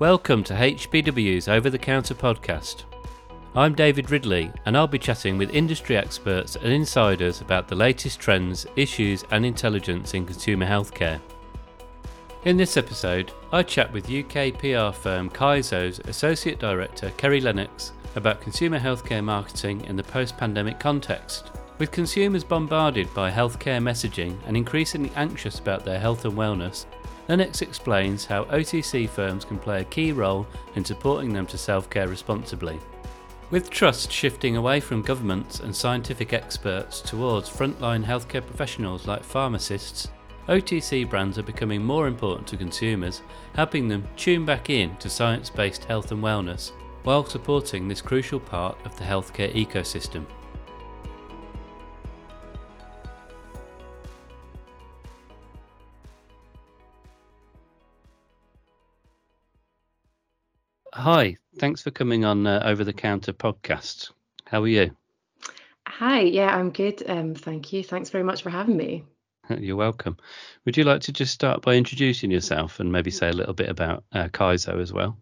Welcome to HBW's Over the Counter podcast. I'm David Ridley, and I'll be chatting with industry experts and insiders about the latest trends, issues, and intelligence in consumer healthcare. In this episode, I chat with UK PR firm Kaizo's Associate Director Kerry Lennox about consumer healthcare marketing in the post pandemic context. With consumers bombarded by healthcare messaging and increasingly anxious about their health and wellness, Lennox explains how OTC firms can play a key role in supporting them to self care responsibly. With trust shifting away from governments and scientific experts towards frontline healthcare professionals like pharmacists, OTC brands are becoming more important to consumers, helping them tune back in to science based health and wellness while supporting this crucial part of the healthcare ecosystem. Hi, thanks for coming on uh, Over the Counter podcast. How are you? Hi, yeah, I'm good. Um, thank you. Thanks very much for having me. You're welcome. Would you like to just start by introducing yourself and maybe say a little bit about uh, Kaizo as well?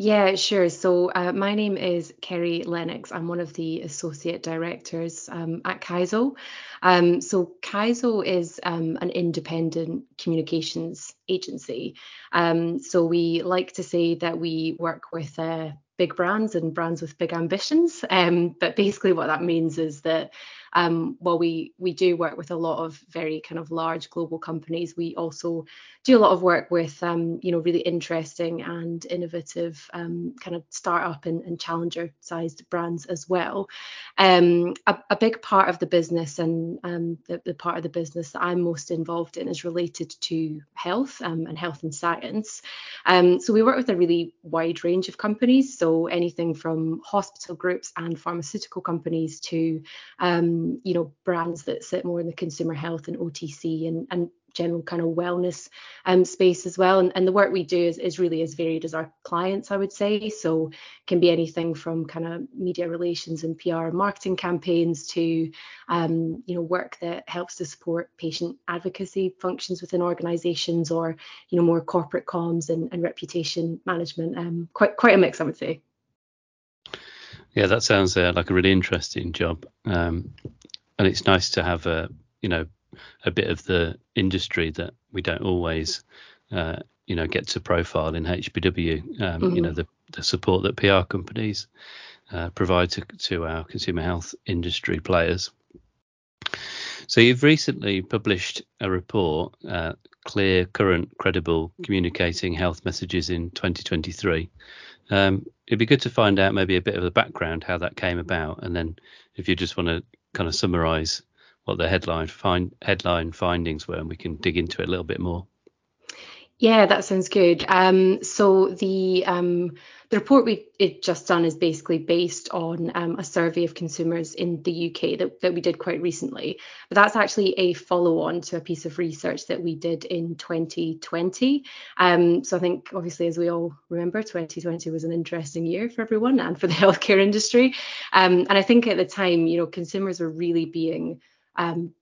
Yeah, sure. So uh, my name is Kerry Lennox. I'm one of the associate directors um, at Kaizo. Um, so Kaizo is um, an independent communications agency. Um, so we like to say that we work with uh, big brands and brands with big ambitions. Um, but basically, what that means is that um, while we we do work with a lot of very kind of large global companies, we also do a lot of work with um, you know really interesting and innovative um, kind of startup and, and challenger sized brands as well. Um, a, a, big part of the business and um, the, the, part of the business that I'm most involved in is related to health um, and health and science. so we work with a really wide range of companies, so anything from hospital groups and pharmaceutical companies to um, you know, brands that sit more in the consumer health and OTC and, and general kind of wellness um, space as well. And, and the work we do is, is really as varied as our clients, I would say. So can be anything from kind of media relations and PR and marketing campaigns to, um, you know, work that helps to support patient advocacy functions within organizations or, you know, more corporate comms and, and reputation management. Um, quite, quite a mix, I would say. Yeah, that sounds uh, like a really interesting job, um, and it's nice to have a you know a bit of the industry that we don't always uh, you know get to profile in HBW. Um, mm-hmm. You know mm-hmm. the the support that PR companies uh, provide to to our consumer health industry players. So you've recently published a report, uh, clear, current, credible, communicating health messages in 2023. Um, it'd be good to find out maybe a bit of the background, how that came about, and then if you just want to kind of summarise what the headline find headline findings were, and we can dig into it a little bit more. Yeah, that sounds good. Um, so the um, the report we have just done is basically based on um, a survey of consumers in the UK that, that we did quite recently. But that's actually a follow on to a piece of research that we did in 2020. Um, so I think obviously, as we all remember, 2020 was an interesting year for everyone and for the healthcare industry. Um, and I think at the time, you know, consumers were really being um,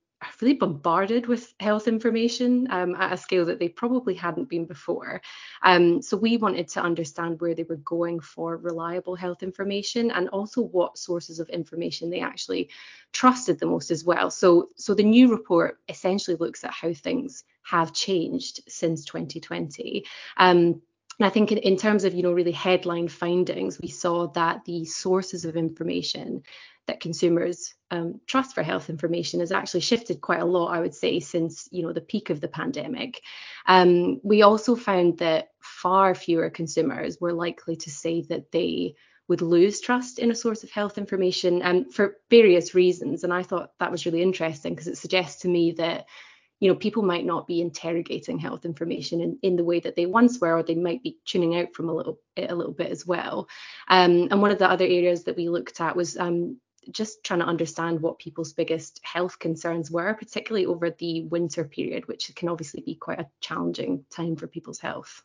really bombarded with health information um, at a scale that they probably hadn't been before. Um, so we wanted to understand where they were going for reliable health information and also what sources of information they actually trusted the most as well. So, so the new report essentially looks at how things have changed since 2020. Um, and I think in, in terms of, you know, really headline findings, we saw that the sources of information that consumers um, trust for health information has actually shifted quite a lot, I would say, since you know the peak of the pandemic. Um, we also found that far fewer consumers were likely to say that they would lose trust in a source of health information um, for various reasons. And I thought that was really interesting because it suggests to me that you know people might not be interrogating health information in, in the way that they once were or they might be tuning out from a little a little bit as well um, and one of the other areas that we looked at was um, just trying to understand what people's biggest health concerns were, particularly over the winter period, which can obviously be quite a challenging time for people's health.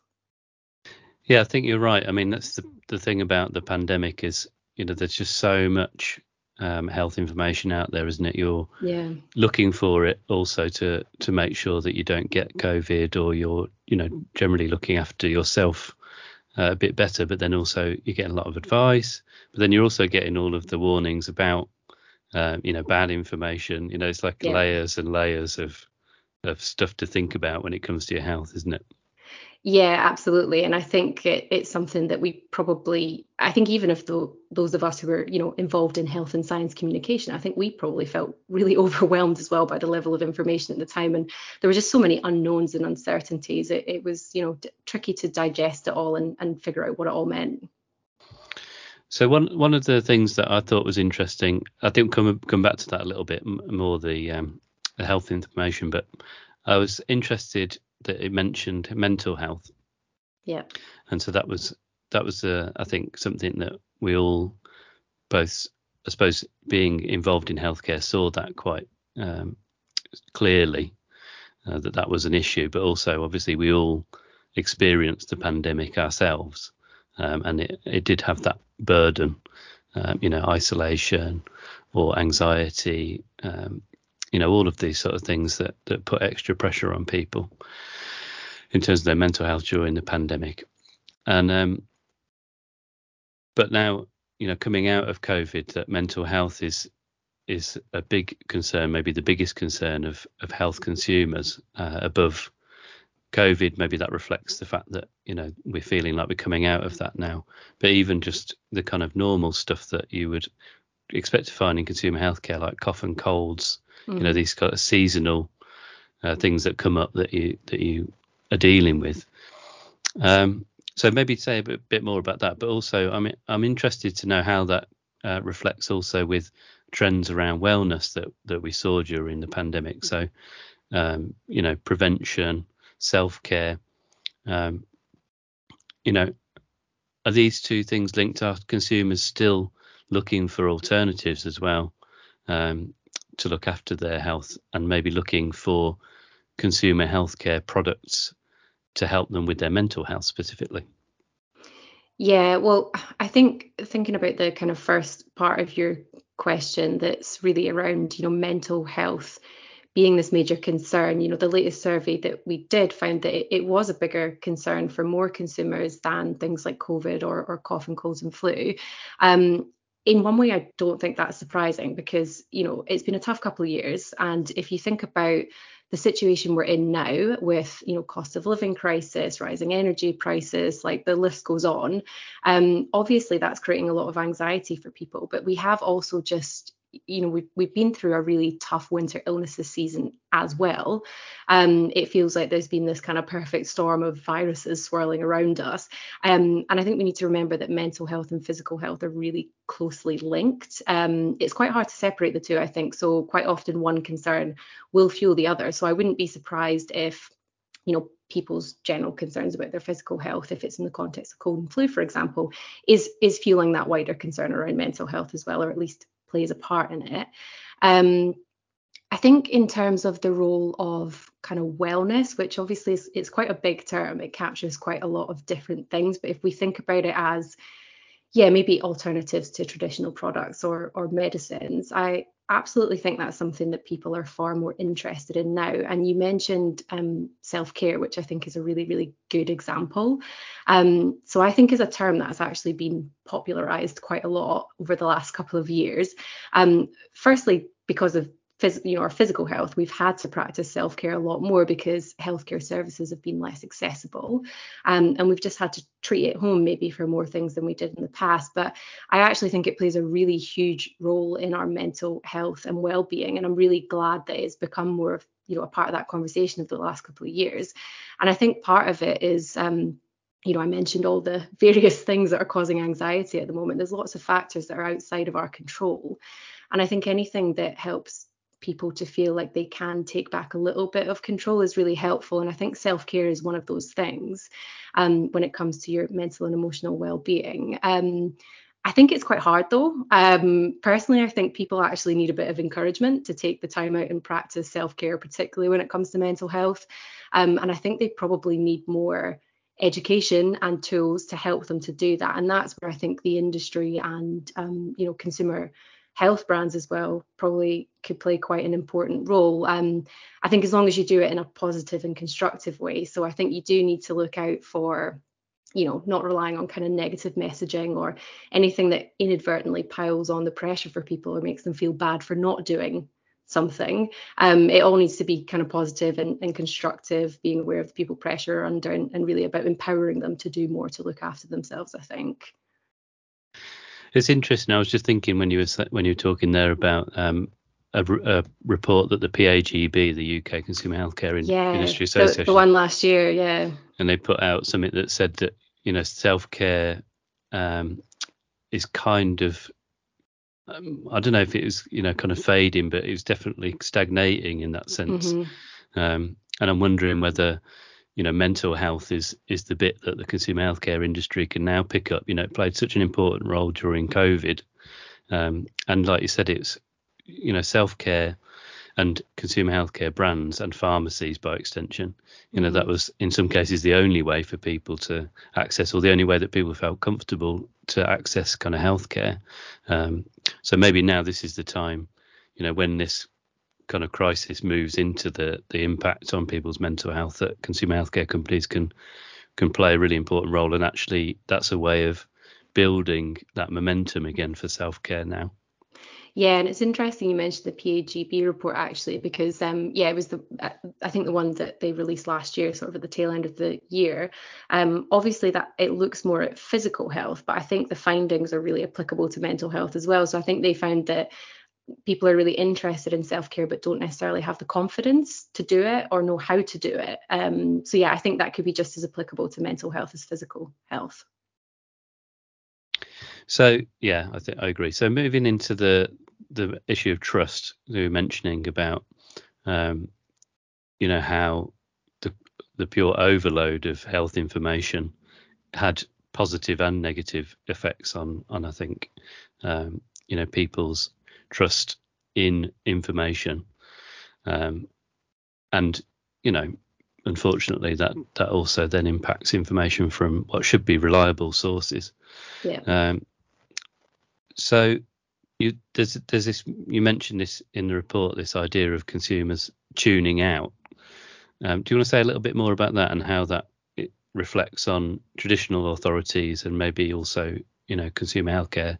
Yeah, I think you're right. I mean, that's the the thing about the pandemic is, you know, there's just so much um, health information out there, isn't it? You're yeah. looking for it also to to make sure that you don't get COVID or you're, you know, generally looking after yourself uh, a bit better, but then also you're getting a lot of advice, but then you're also getting all of the warnings about, uh, you know, bad information. You know, it's like yeah. layers and layers of of stuff to think about when it comes to your health, isn't it? Yeah, absolutely. And I think it, it's something that we probably, I think even if the, those of us who were, you know, involved in health and science communication, I think we probably felt really overwhelmed as well by the level of information at the time. And there were just so many unknowns and uncertainties. It, it was, you know, d- tricky to digest it all and, and figure out what it all meant. So one one of the things that I thought was interesting, I think come come back to that a little bit more the um, the health information, but I was interested that it mentioned mental health. Yeah. And so that was that was uh, I think something that we all both I suppose being involved in healthcare saw that quite um, clearly uh, that that was an issue, but also obviously we all experienced the pandemic ourselves, um, and it, it did have that burden, um, you know, isolation or anxiety, um, you know, all of these sort of things that that put extra pressure on people in terms of their mental health during the pandemic. And um, but now, you know, coming out of COVID, that mental health is is a big concern, maybe the biggest concern of of health consumers uh, above COVID. Maybe that reflects the fact that you know we're feeling like we're coming out of that now. But even just the kind of normal stuff that you would expect to find in consumer healthcare, like cough and colds, mm. you know, mm. these kind of seasonal uh, things that come up that you that you are dealing with. Um, so maybe say a bit, bit, more about that, but also I'm I'm interested to know how that uh, reflects also with trends around wellness that that we saw during the pandemic. So um, you know prevention, self care. Um, you know, are these two things linked? Are consumers still looking for alternatives as well um, to look after their health and maybe looking for consumer healthcare products to help them with their mental health specifically? Yeah, well, I think thinking about the kind of first part of your question that's really around, you know, mental health being this major concern, you know, the latest survey that we did found that it, it was a bigger concern for more consumers than things like COVID or, or cough and colds and flu. Um, in one way, I don't think that's surprising because, you know, it's been a tough couple of years. And if you think about the situation we're in now with you know cost of living crisis rising energy prices like the list goes on. Um, obviously that's creating a lot of anxiety for people but we have also just you know we've, we've been through a really tough winter illnesses season as well. Um, it feels like there's been this kind of perfect storm of viruses swirling around us. Um, and i think we need to remember that mental health and physical health are really closely linked. Um, it's quite hard to separate the two i think so quite often one concern will fuel the other. So i wouldn't be surprised if you know people's general concerns about their physical health if it's in the context of cold and flu for example is is fueling that wider concern around mental health as well or at least plays a part in it. Um, I think in terms of the role of kind of wellness, which obviously is it's quite a big term, it captures quite a lot of different things. But if we think about it as yeah, maybe alternatives to traditional products or or medicines. I absolutely think that's something that people are far more interested in now. And you mentioned um, self care, which I think is a really, really good example. Um, so I think is a term that has actually been popularized quite a lot over the last couple of years. Um, firstly, because of phys- you know our physical health we've had to practice self-care a lot more because healthcare services have been less accessible um, and we've just had to treat at home maybe for more things than we did in the past but i actually think it plays a really huge role in our mental health and well-being and i'm really glad that it's become more of you know a part of that conversation of the last couple of years and i think part of it is um, you know, I mentioned all the various things that are causing anxiety at the moment. There's lots of factors that are outside of our control. And I think anything that helps people to feel like they can take back a little bit of control is really helpful. And I think self care is one of those things um, when it comes to your mental and emotional well being. Um, I think it's quite hard though. Um, personally, I think people actually need a bit of encouragement to take the time out and practice self care, particularly when it comes to mental health. Um, and I think they probably need more education and tools to help them to do that. And that's where I think the industry and um, you know consumer health brands as well probably could play quite an important role. Um, I think as long as you do it in a positive and constructive way. So I think you do need to look out for you know, not relying on kind of negative messaging or anything that inadvertently piles on the pressure for people or makes them feel bad for not doing something. Um, it all needs to be kind of positive and, and constructive, being aware of the people pressure under and, and really about empowering them to do more to look after themselves, I think. It's interesting. I was just thinking when you were when you were talking there about um, a, a, report that the PAGB, the UK Consumer Healthcare yeah, Industry Association, the, the, one last year, yeah, and they put out something that said that you know self care um, is kind of um, I don't know if it was you know kind of fading, but it was definitely stagnating in that sense. Mm-hmm. Um, and I'm wondering whether you know mental health is is the bit that the consumer healthcare industry can now pick up. You know, it played such an important role during COVID, um, and like you said, it's you know self care and consumer healthcare brands and pharmacies by extension. You know, mm-hmm. that was in some cases the only way for people to access, or the only way that people felt comfortable to access kind of healthcare. Um, so maybe now this is the time, you know, when this kind of crisis moves into the the impact on people's mental health, that consumer healthcare companies can can play a really important role. And actually, that's a way of building that momentum again for self care now. Yeah, and it's interesting you mentioned the PAGB report actually, because um, yeah, it was the I think the one that they released last year, sort of at the tail end of the year. Um, obviously that it looks more at physical health, but I think the findings are really applicable to mental health as well. So I think they found that people are really interested in self-care but don't necessarily have the confidence to do it or know how to do it. Um, so yeah, I think that could be just as applicable to mental health as physical health. So yeah, I think I agree. So moving into the the issue of trust you were mentioning about, um, you know, how the the pure overload of health information had positive and negative effects on on I think, um, you know, people's trust in information, um, and you know, unfortunately that that also then impacts information from what should be reliable sources. Yeah. Um, so you there's there's this you mentioned this in the report this idea of consumers tuning out. Um, do you want to say a little bit more about that and how that it reflects on traditional authorities and maybe also you know consumer healthcare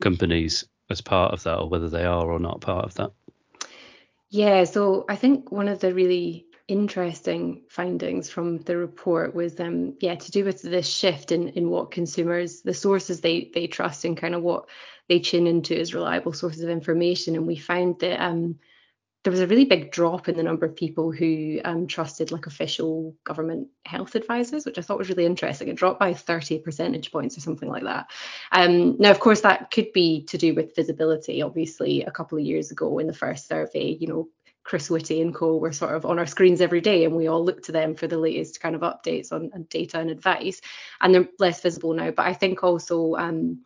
companies as part of that or whether they are or not part of that? Yeah, so I think one of the really interesting findings from the report was um yeah to do with this shift in in what consumers the sources they they trust and kind of what they tune into as reliable sources of information and we found that um there was a really big drop in the number of people who um, trusted like official government health advisors, which I thought was really interesting. It dropped by 30 percentage points or something like that. Um, now, of course, that could be to do with visibility. Obviously, a couple of years ago in the first survey, you know, Chris Whitty and co were sort of on our screens every day and we all look to them for the latest kind of updates on, on data and advice and they're less visible now but I think also um,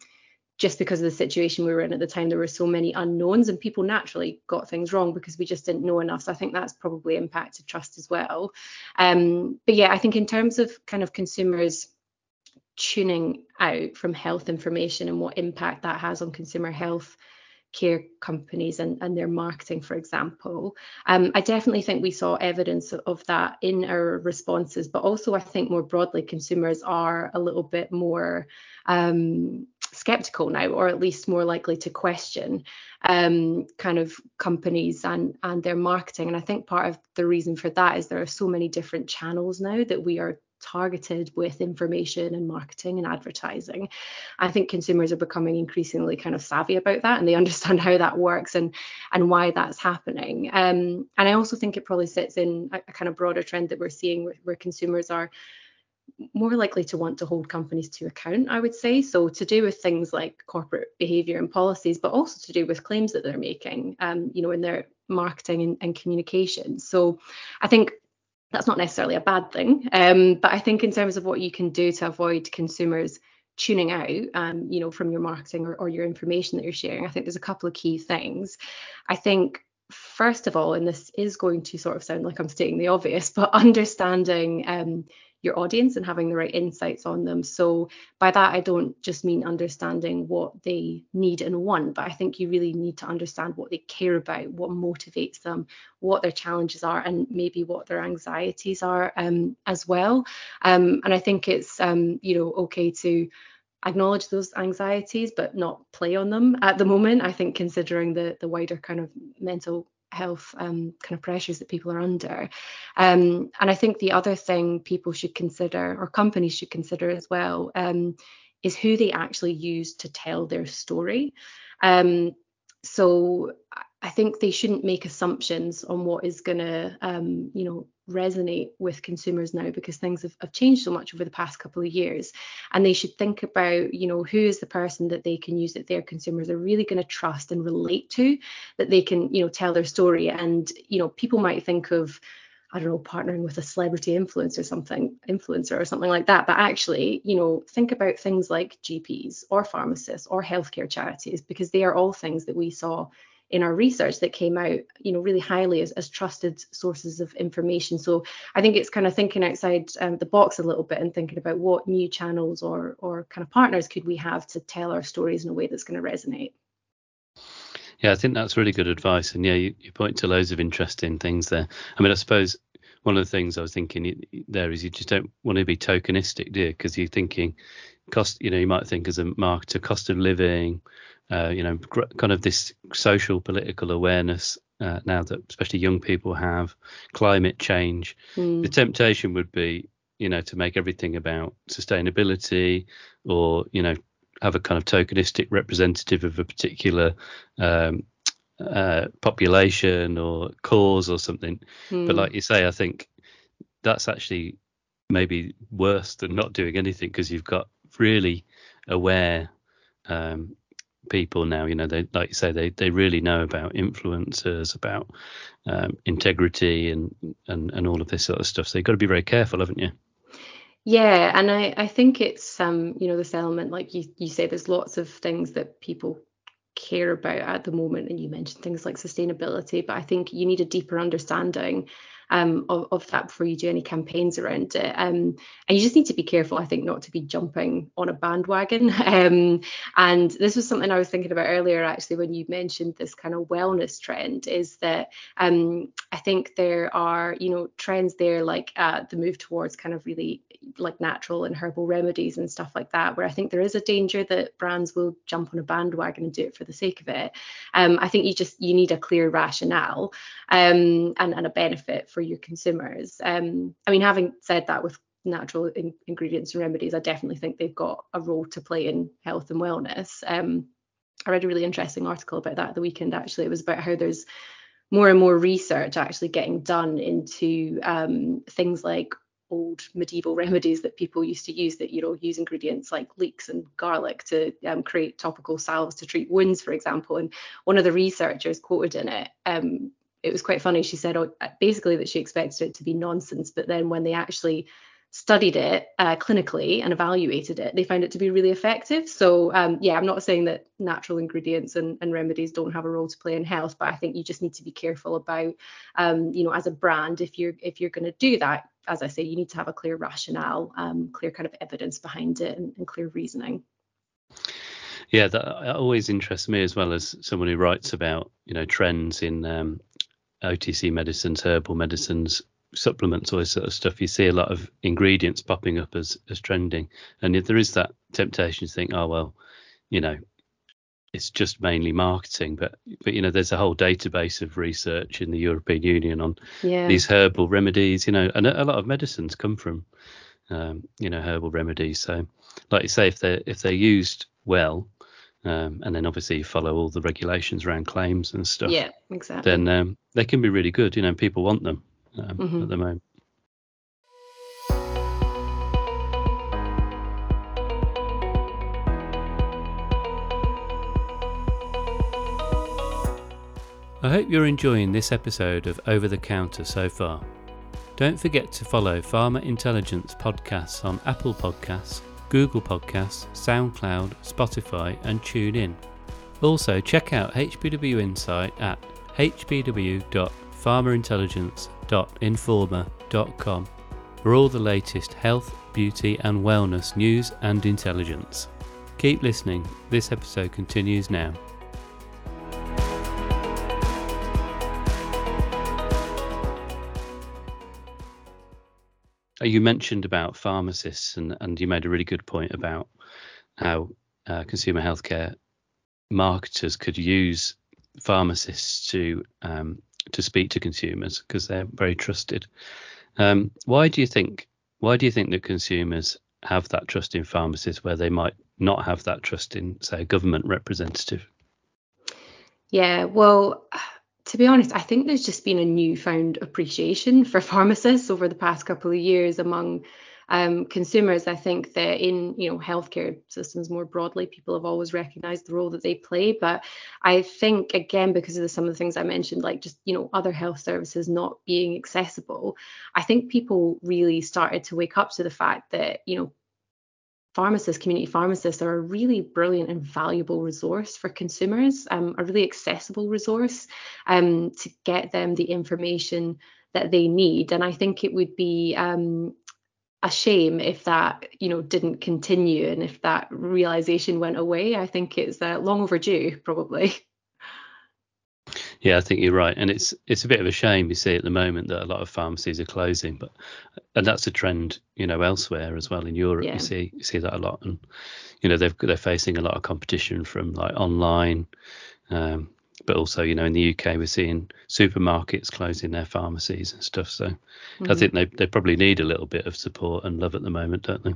just because of the situation we were in at the time there were so many unknowns and people naturally got things wrong because we just didn't know enough so I think that's probably impacted trust as well um, but yeah I think in terms of kind of consumers tuning out from health information and what impact that has on consumer health care companies and, and their marketing, for example. Um, I definitely think we saw evidence of that in our responses, but also I think more broadly, consumers are a little bit more um, skeptical now, or at least more likely to question um, kind of companies and and their marketing. And I think part of the reason for that is there are so many different channels now that we are targeted with information and marketing and advertising. I think consumers are becoming increasingly kind of savvy about that and they understand how that works and and why that's happening. Um, and I also think it probably sits in a, a kind of broader trend that we're seeing where, where consumers are more likely to want to hold companies to account, I would say. So to do with things like corporate behaviour and policies, but also to do with claims that they're making, um, you know, in their marketing and, and communication. So I think that's not necessarily a bad thing. Um, but I think in terms of what you can do to avoid consumers tuning out, um, you know, from your marketing or, or your information that you're sharing, I think there's a couple of key things. I think first of all, and this is going to sort of sound like I'm stating the obvious, but understanding um, your audience and having the right insights on them. So by that I don't just mean understanding what they need and want, but I think you really need to understand what they care about, what motivates them, what their challenges are, and maybe what their anxieties are um, as well. Um, and I think it's um, you know okay to acknowledge those anxieties but not play on them at the moment i think considering the the wider kind of mental health um, kind of pressures that people are under. Um, and i think the other thing people should consider or companies should consider as well um, is who they actually use to tell their story. Um, so I think they shouldn't make assumptions on what is going to, um, you know, resonate with consumers now because things have, have, changed so much over the past couple of years. And they should think about, you know, who is the person that they can use that their consumers are really going to trust and relate to, that they can, you know, tell their story. And, you know, people might think of, I don't know, partnering with a celebrity influencer or something, influencer or something like that. But actually, you know, think about things like GPs or pharmacists or healthcare charities because they are all things that we saw in our research that came out, you know, really highly as, as trusted sources of information. So I think it's kind of thinking outside um, the box a little bit and thinking about what new channels or or kind of partners could we have to tell our stories in a way that's going to resonate. Yeah, I think that's really good advice. And yeah, you, you point to loads of interesting things there. I mean, I suppose one of the things I was thinking there is you just don't want to be tokenistic, do you? Because you're thinking cost, you know, you might think as a marketer, cost of living, uh, you know, kind of this social political awareness uh, now that especially young people have climate change. Mm. The temptation would be, you know, to make everything about sustainability or, you know, have a kind of tokenistic representative of a particular um, uh, population or cause or something. Mm. But like you say, I think that's actually maybe worse than not doing anything because you've got really aware um, people now. You know, they like you say, they they really know about influencers, about um, integrity, and and and all of this sort of stuff. So you've got to be very careful, haven't you? Yeah, and I I think it's um you know this element like you you say there's lots of things that people care about at the moment and you mentioned things like sustainability but i think you need a deeper understanding um, of, of, that before you do any campaigns around it. Um, and you just need to be careful, I think, not to be jumping on a bandwagon. Um, and this was something I was thinking about earlier, actually, when you mentioned this kind of wellness trend, is that um, I think there are, you know, trends there like uh, the move towards kind of really like natural and herbal remedies and stuff like that, where I think there is a danger that brands will jump on a bandwagon and do it for the sake of it. Um, I think you just you need a clear rationale um, and, and a benefit for your consumers. Um, I mean, having said that, with natural in- ingredients and remedies, I definitely think they've got a role to play in health and wellness. Um, I read a really interesting article about that the weekend. Actually, it was about how there's more and more research actually getting done into um, things like old medieval remedies that people used to use that you know use ingredients like leeks and garlic to um, create topical salves to treat wounds for example and one of the researchers quoted in it um, it was quite funny. She said oh, basically that she expected it to be nonsense, but then when they actually studied it uh, clinically and evaluated it, they found it to be really effective. So um, yeah, I'm not saying that natural ingredients and, and, remedies don't have a role to play in health, but I think you just need to be careful about, um, you know, as a brand, if you're if you're going to do that, as I say, you need to have a clear rationale, um, clear kind of evidence behind it, and, and clear reasoning. Yeah, that always interests me as well as someone who writes about you know trends in um, OTC medicines, herbal medicines, supplements, all this sort of stuff, you see a lot of ingredients popping up as as trending, and there is that temptation to think, oh well, you know, it's just mainly marketing, but but you know, there's a whole database of research in the European Union on yeah. these herbal remedies, you know, and a, a lot of medicines come from, um, you know, herbal remedies. So, like you say, if they're if they're used well, um, and then obviously you follow all the regulations around claims and stuff. Yeah, exactly. Then um, they can be really good. You know, people want them um, mm-hmm. at the moment. I hope you're enjoying this episode of Over the Counter so far. Don't forget to follow Pharma Intelligence podcasts on Apple Podcasts Google Podcasts, SoundCloud, Spotify, and TuneIn. Also, check out HBW Insight at hbw.pharmaintelligence.informa.com. for all the latest health, beauty, and wellness news and intelligence. Keep listening, this episode continues now. You mentioned about pharmacists, and, and you made a really good point about how uh, consumer healthcare marketers could use pharmacists to um, to speak to consumers because they're very trusted. Um, why do you think? Why do you think that consumers have that trust in pharmacists where they might not have that trust in, say, a government representative? Yeah, well, to be honest, I think there's just been a newfound appreciation for pharmacists over the past couple of years among um, consumers. I think that in you know healthcare systems more broadly, people have always recognised the role that they play. But I think again because of the, some of the things I mentioned, like just you know other health services not being accessible, I think people really started to wake up to the fact that you know pharmacists, community pharmacists are a really brilliant and valuable resource for consumers, um, a really accessible resource um, to get them the information that they need. And I think it would be um, a shame if that, you know, didn't continue and if that realization went away. I think it's uh, long overdue, probably. Yeah, I think you're right, and it's it's a bit of a shame you see at the moment that a lot of pharmacies are closing, but and that's a trend you know elsewhere as well in Europe. Yeah. You see you see that a lot, and you know they've they're facing a lot of competition from like online, um, but also you know in the UK we're seeing supermarkets closing their pharmacies and stuff. So mm-hmm. I think they they probably need a little bit of support and love at the moment, don't they?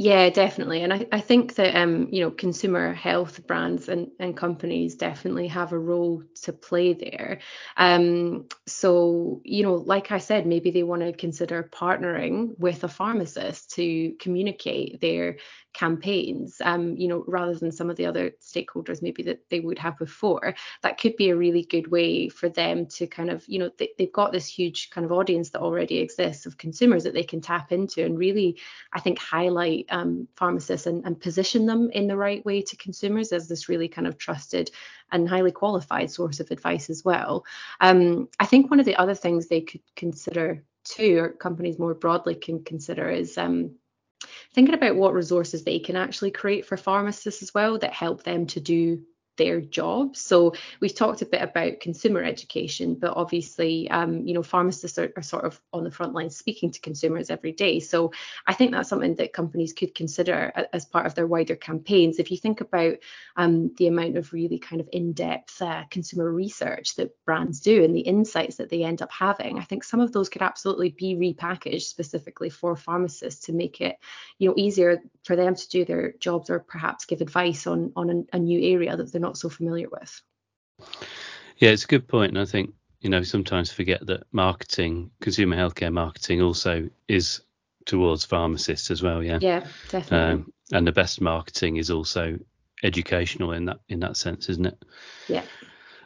Yeah, definitely. And I, I think that um, you know, consumer health brands and, and companies definitely have a role to play there. Um, so, you know, like I said, maybe they want to consider partnering with a pharmacist to communicate their campaigns, um, you know, rather than some of the other stakeholders maybe that they would have before. That could be a really good way for them to kind of, you know, they, they've got this huge kind of audience that already exists of consumers that they can tap into and really, I think, highlight um, pharmacists and, and position them in the right way to consumers as this really kind of trusted and highly qualified source of advice as well. Um, I think one of the other things they could consider too, or companies more broadly can consider, is um, thinking about what resources they can actually create for pharmacists as well that help them to do their job. So we've talked a bit about consumer education, but obviously, um, you know, pharmacists are, are, sort of on the front line speaking to consumers every day. So I think that's something that companies could consider as part of their wider campaigns. If you think about um, the amount of really kind of in-depth uh, consumer research that brands do and the insights that they end up having, I think some of those could absolutely be repackaged specifically for pharmacists to make it, you know, easier for them to do their jobs or perhaps give advice on on a, a new area that they're not not so familiar with. Yeah, it's a good point, and I think you know sometimes forget that marketing, consumer healthcare marketing, also is towards pharmacists as well. Yeah. Yeah, definitely. Um, and the best marketing is also educational in that in that sense, isn't it? Yeah.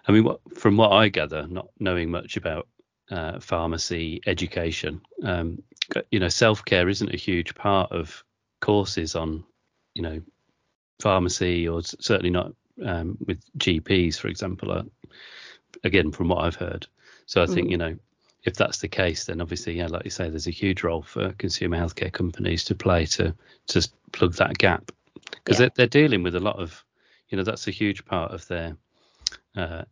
I mean, what, from what I gather, not knowing much about uh, pharmacy education, um, you know, self care isn't a huge part of courses on, you know, pharmacy, or certainly not um, with GPs, for example, uh, again from what I've heard. So I think mm. you know if that's the case, then obviously, yeah, like you say, there's a huge role for consumer healthcare companies to play to to plug that gap because yeah. they're, they're dealing with a lot of, you know, that's a huge part of their uh,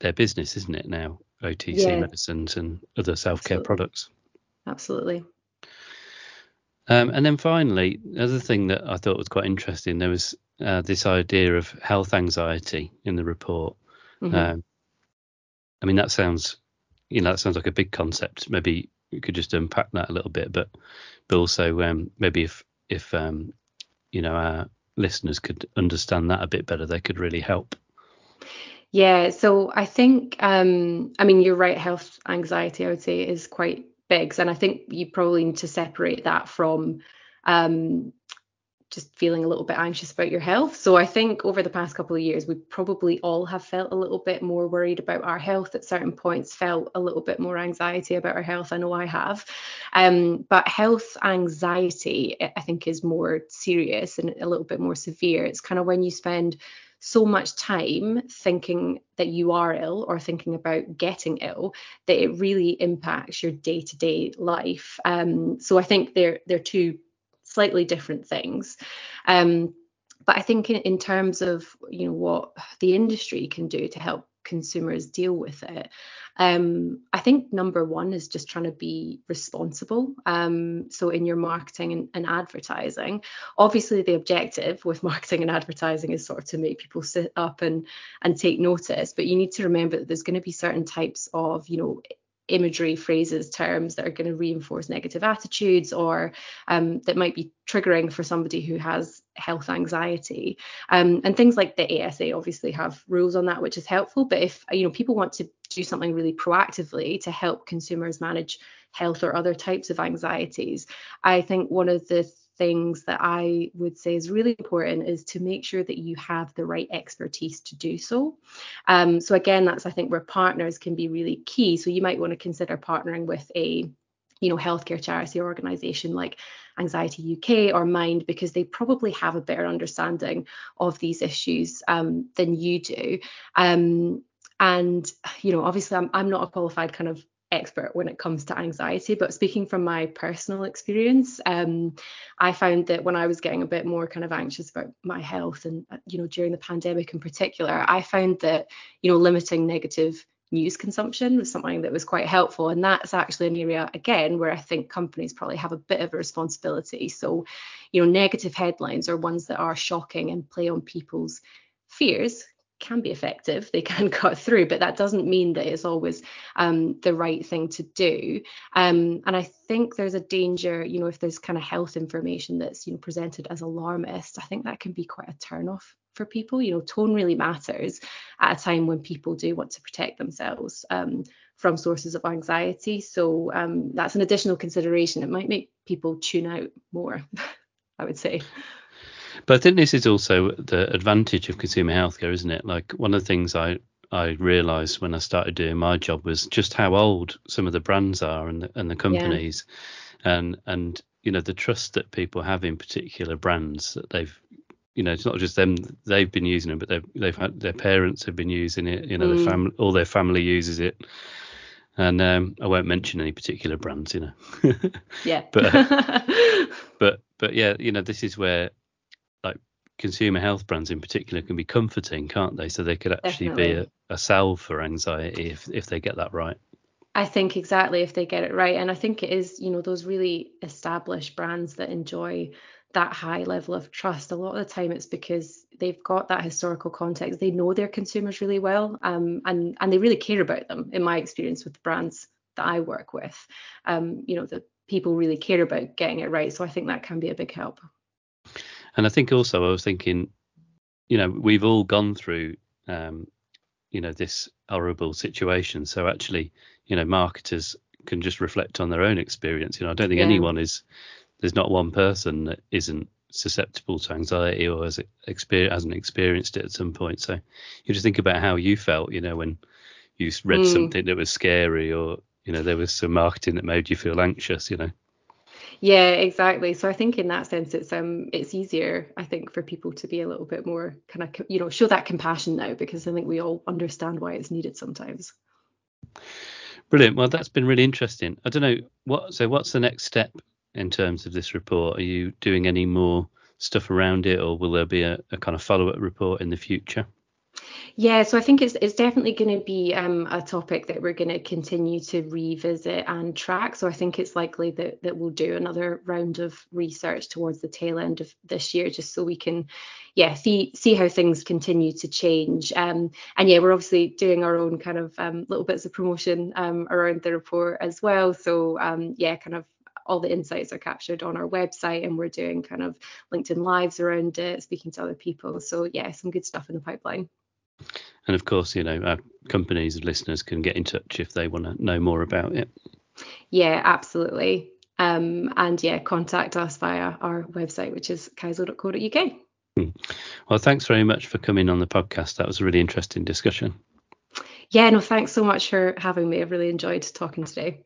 their business, isn't it? Now OTC yeah. medicines and other self care products. Absolutely. Um, and then finally, another thing that I thought was quite interesting, there was uh, this idea of health anxiety in the report. Mm-hmm. Um, I mean, that sounds, you know, that sounds like a big concept. Maybe we could just unpack that a little bit, but but also um, maybe if if um, you know our listeners could understand that a bit better, they could really help. Yeah, so I think, um, I mean, you're right. Health anxiety, I would say, is quite big, and I think you probably need to separate that from um, just feeling a little bit anxious about your health. So I think over the past couple of years, we probably all have felt a little bit more worried about our health at certain points, felt a little bit more anxiety about our health. I know I have. Um, but health anxiety, I think, is more serious and a little bit more severe. It's kind of when you spend so much time thinking that you are ill or thinking about getting ill that it really impacts your day-to-day life. Um, so I think they're they're two slightly different things. Um, but I think in, in terms of you know what the industry can do to help consumers deal with it. Um, I think number one is just trying to be responsible. Um, so in your marketing and, and, advertising, obviously the objective with marketing and advertising is sort of to make people sit up and and take notice. But you need to remember that there's going to be certain types of you know imagery, phrases, terms that are going to reinforce negative attitudes or um, that might be triggering for somebody who has health anxiety. Um, and things like the ASA obviously have rules on that, which is helpful. But if you know people want to do something really proactively to help consumers manage health or other types of anxieties, I think one of the things that I would say is really important is to make sure that you have the right expertise to do so. Um, so again, that's I think where partners can be really key. So you might want to consider partnering with a you know healthcare charity organization like anxiety uk or mind because they probably have a better understanding of these issues um, than you do um, and you know obviously I'm, I'm not a qualified kind of expert when it comes to anxiety, but speaking from my personal experience, um, I found that when I was getting a bit more kind of anxious about my health and, uh, you know, during the pandemic in particular, I found that, you know, limiting negative news consumption was something that was quite helpful. And that's actually an area, again, where I think companies probably have a bit of a responsibility. So, you know, negative headlines are ones that are shocking and play on people's fears can be effective they can cut through but that doesn't mean that it's always um, the right thing to do. Um, and i think there's a danger you know if there's kind of health information that's you know presented as alarmist i think that can be quite a turn off for people. You know tone really matters at a time when people do want to protect themselves um, from sources of anxiety. So um, that's an additional consideration. It might make people tune out more i would say but I think this is also the advantage of consumer healthcare, isn't it? Like one of the things I I realised when I started doing my job was just how old some of the brands are and the, and the companies, yeah. and and you know the trust that people have in particular brands that they've you know it's not just them they've been using them but they've they've had their parents have been using it you know mm. the family all their family uses it and um, I won't mention any particular brands, you know. yeah. but but but yeah, you know, this is where consumer health brands in particular can be comforting, can't they? So they could actually Definitely. be a, a salve for anxiety if if they get that right. I think exactly if they get it right. And I think it is, you know, those really established brands that enjoy that high level of trust. A lot of the time it's because they've got that historical context. They know their consumers really well. Um, and, and they really care about them, in my experience with the brands that I work with. Um, you know, the people really care about getting it right. So I think that can be a big help. And I think also I was thinking, you know, we've all gone through, um, you know, this horrible situation. So actually, you know, marketers can just reflect on their own experience. You know, I don't think yeah. anyone is. There's not one person that isn't susceptible to anxiety or has experience hasn't experienced it at some point. So you just think about how you felt, you know, when you read mm. something that was scary or you know there was some marketing that made you feel anxious. You know. Yeah, exactly. So I think in that sense, it's um it's easier, I think, for people to be a little bit more kind of you know show that compassion now because I think we all understand why it's needed sometimes. Brilliant. Well, that's been really interesting. I don't know what. So, what's the next step in terms of this report? Are you doing any more stuff around it, or will there be a, a kind of follow-up report in the future? Yeah, so I think it's it's definitely going to be um, a topic that we're going to continue to revisit and track. So I think it's likely that that we'll do another round of research towards the tail end of this year, just so we can, yeah, see see how things continue to change. Um, and yeah, we're obviously doing our own kind of um, little bits of promotion um, around the report as well. So um, yeah, kind of all the insights are captured on our website and we're doing kind of LinkedIn lives around it, speaking to other people. So yeah, some good stuff in the pipeline. And of course, you know, our companies and listeners can get in touch if they want to know more about it. Yeah, absolutely. Um, and yeah, contact us via our website, which is kaizo.co.uk. Hmm. Well, thanks very much for coming on the podcast. That was a really interesting discussion. Yeah, no, thanks so much for having me. I've really enjoyed talking today.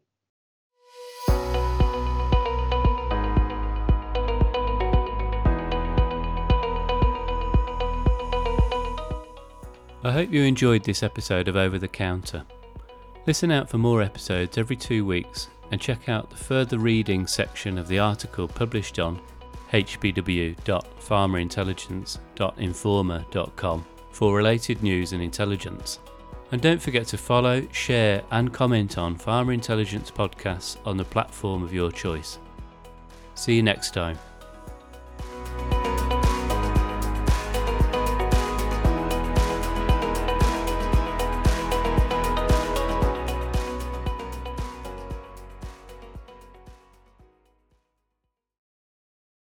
I hope you enjoyed this episode of Over the Counter. Listen out for more episodes every two weeks and check out the further reading section of the article published on hbw.pharmaintelligence.informa.com for related news and intelligence. And don't forget to follow, share, and comment on Pharma Intelligence podcasts on the platform of your choice. See you next time.